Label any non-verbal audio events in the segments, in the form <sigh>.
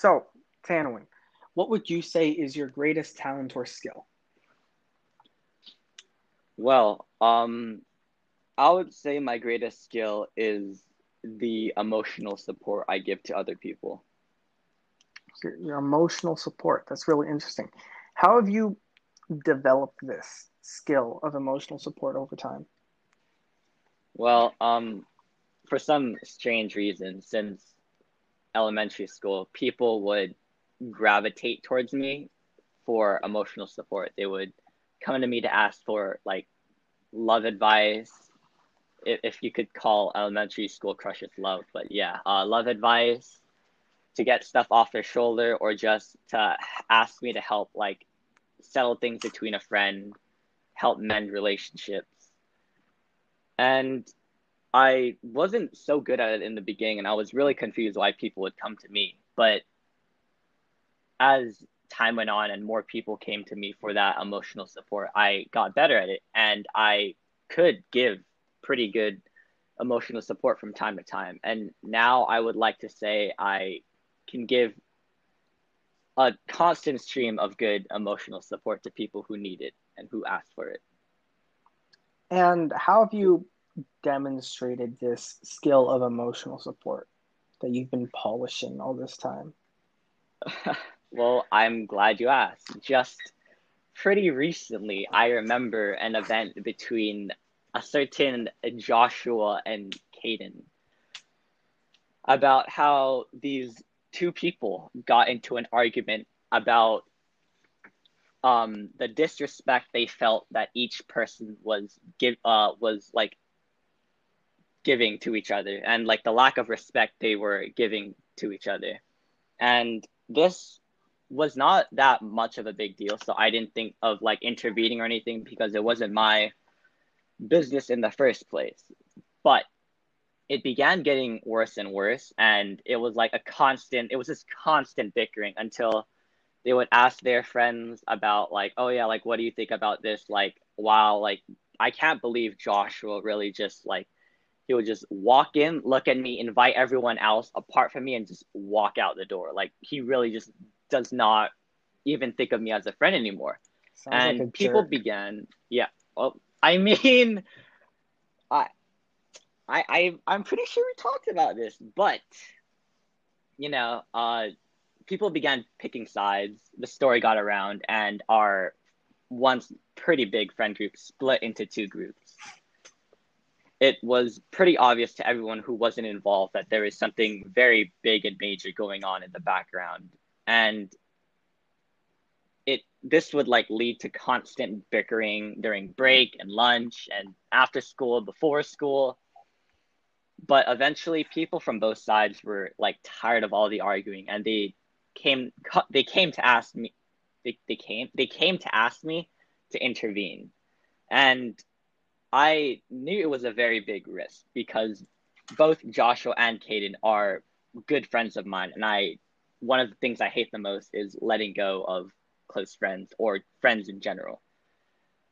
So, Tanwin, what would you say is your greatest talent or skill? Well, um, I would say my greatest skill is the emotional support I give to other people. Your, your emotional support. That's really interesting. How have you developed this skill of emotional support over time? Well, um, for some strange reason, since elementary school, people would gravitate towards me for emotional support. They would come to me to ask for like love advice, if, if you could call elementary school crushes love, but yeah, uh, love advice to get stuff off their shoulder or just to ask me to help like settle things between a friend, help mend relationships. And I wasn't so good at it in the beginning and I was really confused why people would come to me. But as time went on and more people came to me for that emotional support, I got better at it and I could give pretty good emotional support from time to time. And now I would like to say I can give a constant stream of good emotional support to people who need it and who ask for it. And how have you demonstrated this skill of emotional support that you've been polishing all this time? <laughs> well, I'm glad you asked. Just pretty recently, I remember an event between a certain Joshua and Caden about how these two people got into an argument about um, the disrespect they felt that each person was give uh, was like giving to each other and like the lack of respect they were giving to each other and this was not that much of a big deal so i didn't think of like intervening or anything because it wasn't my business in the first place. But it began getting worse and worse. And it was like a constant, it was this constant bickering until they would ask their friends about, like, oh, yeah, like, what do you think about this? Like, wow, like, I can't believe Joshua really just like, he would just walk in, look at me, invite everyone else apart from me, and just walk out the door. Like, he really just does not even think of me as a friend anymore. Sounds and like people jerk. began, yeah, well, I mean, <laughs> I, I, I, I'm pretty sure we talked about this, but you know, uh, people began picking sides. The story got around, and our once pretty big friend group split into two groups. It was pretty obvious to everyone who wasn't involved that there was something very big and major going on in the background. And it this would like lead to constant bickering during break and lunch and after school before school but eventually people from both sides were like tired of all the arguing and they came they came to ask me they, they came they came to ask me to intervene and i knew it was a very big risk because both joshua and Caden are good friends of mine and i one of the things i hate the most is letting go of close friends or friends in general.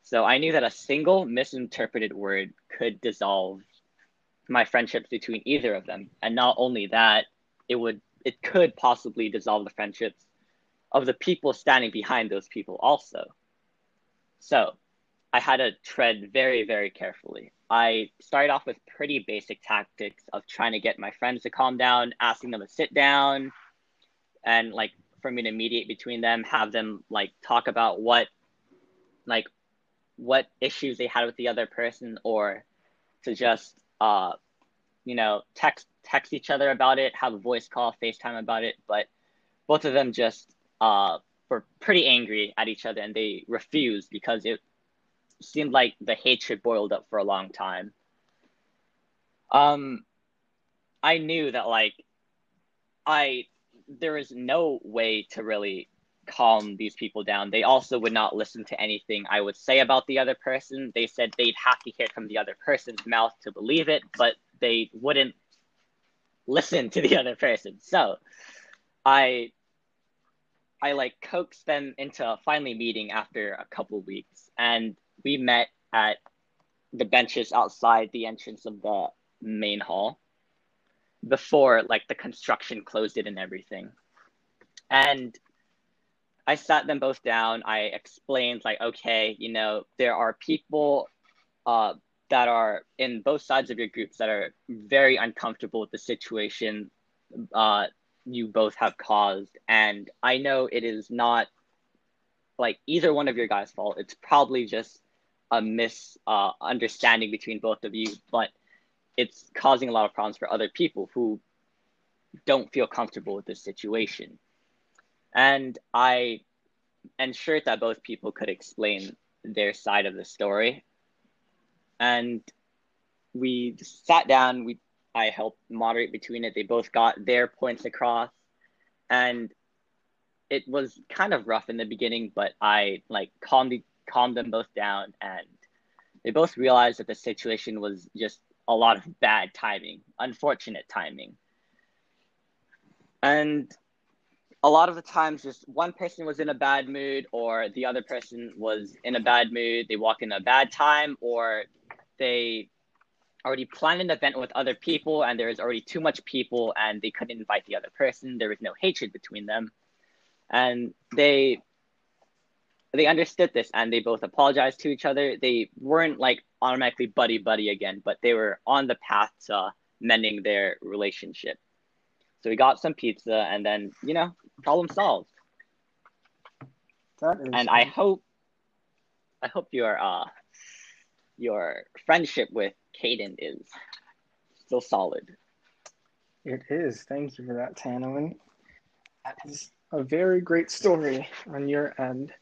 So I knew that a single misinterpreted word could dissolve my friendships between either of them. And not only that, it would it could possibly dissolve the friendships of the people standing behind those people also. So I had to tread very, very carefully. I started off with pretty basic tactics of trying to get my friends to calm down, asking them to sit down, and like for me to mediate between them, have them like talk about what like what issues they had with the other person or to just uh you know text text each other about it, have a voice call, FaceTime about it, but both of them just uh were pretty angry at each other and they refused because it seemed like the hatred boiled up for a long time. Um I knew that like I there is no way to really calm these people down. They also would not listen to anything I would say about the other person. They said they'd have to hear from the other person's mouth to believe it, but they wouldn't listen to the other person. So I I like coaxed them into finally meeting after a couple weeks and we met at the benches outside the entrance of the main hall before like the construction closed it and everything. And I sat them both down. I explained, like, okay, you know, there are people uh, that are in both sides of your groups that are very uncomfortable with the situation uh, you both have caused. And I know it is not like either one of your guys' fault. It's probably just a misunderstanding uh, between both of you, but it's causing a lot of problems for other people who don't feel comfortable with this situation. And I ensured that both people could explain their side of the story. And we sat down, we I helped moderate between it. They both got their points across. And it was kind of rough in the beginning, but I like calmed calmed them both down and they both realized that the situation was just a lot of bad timing, unfortunate timing. And a lot of the times just one person was in a bad mood or the other person was in a bad mood, they walk in a bad time or they already planned an event with other people and there was already too much people and they couldn't invite the other person. There was no hatred between them. And they they understood this and they both apologized to each other. They weren't like automatically buddy buddy again, but they were on the path to mending their relationship. So we got some pizza and then, you know, problem solved. That is and I hope I hope your uh your friendship with Caden is still solid. It is. Thank you for that, Tanawin. That is a very great story on your end.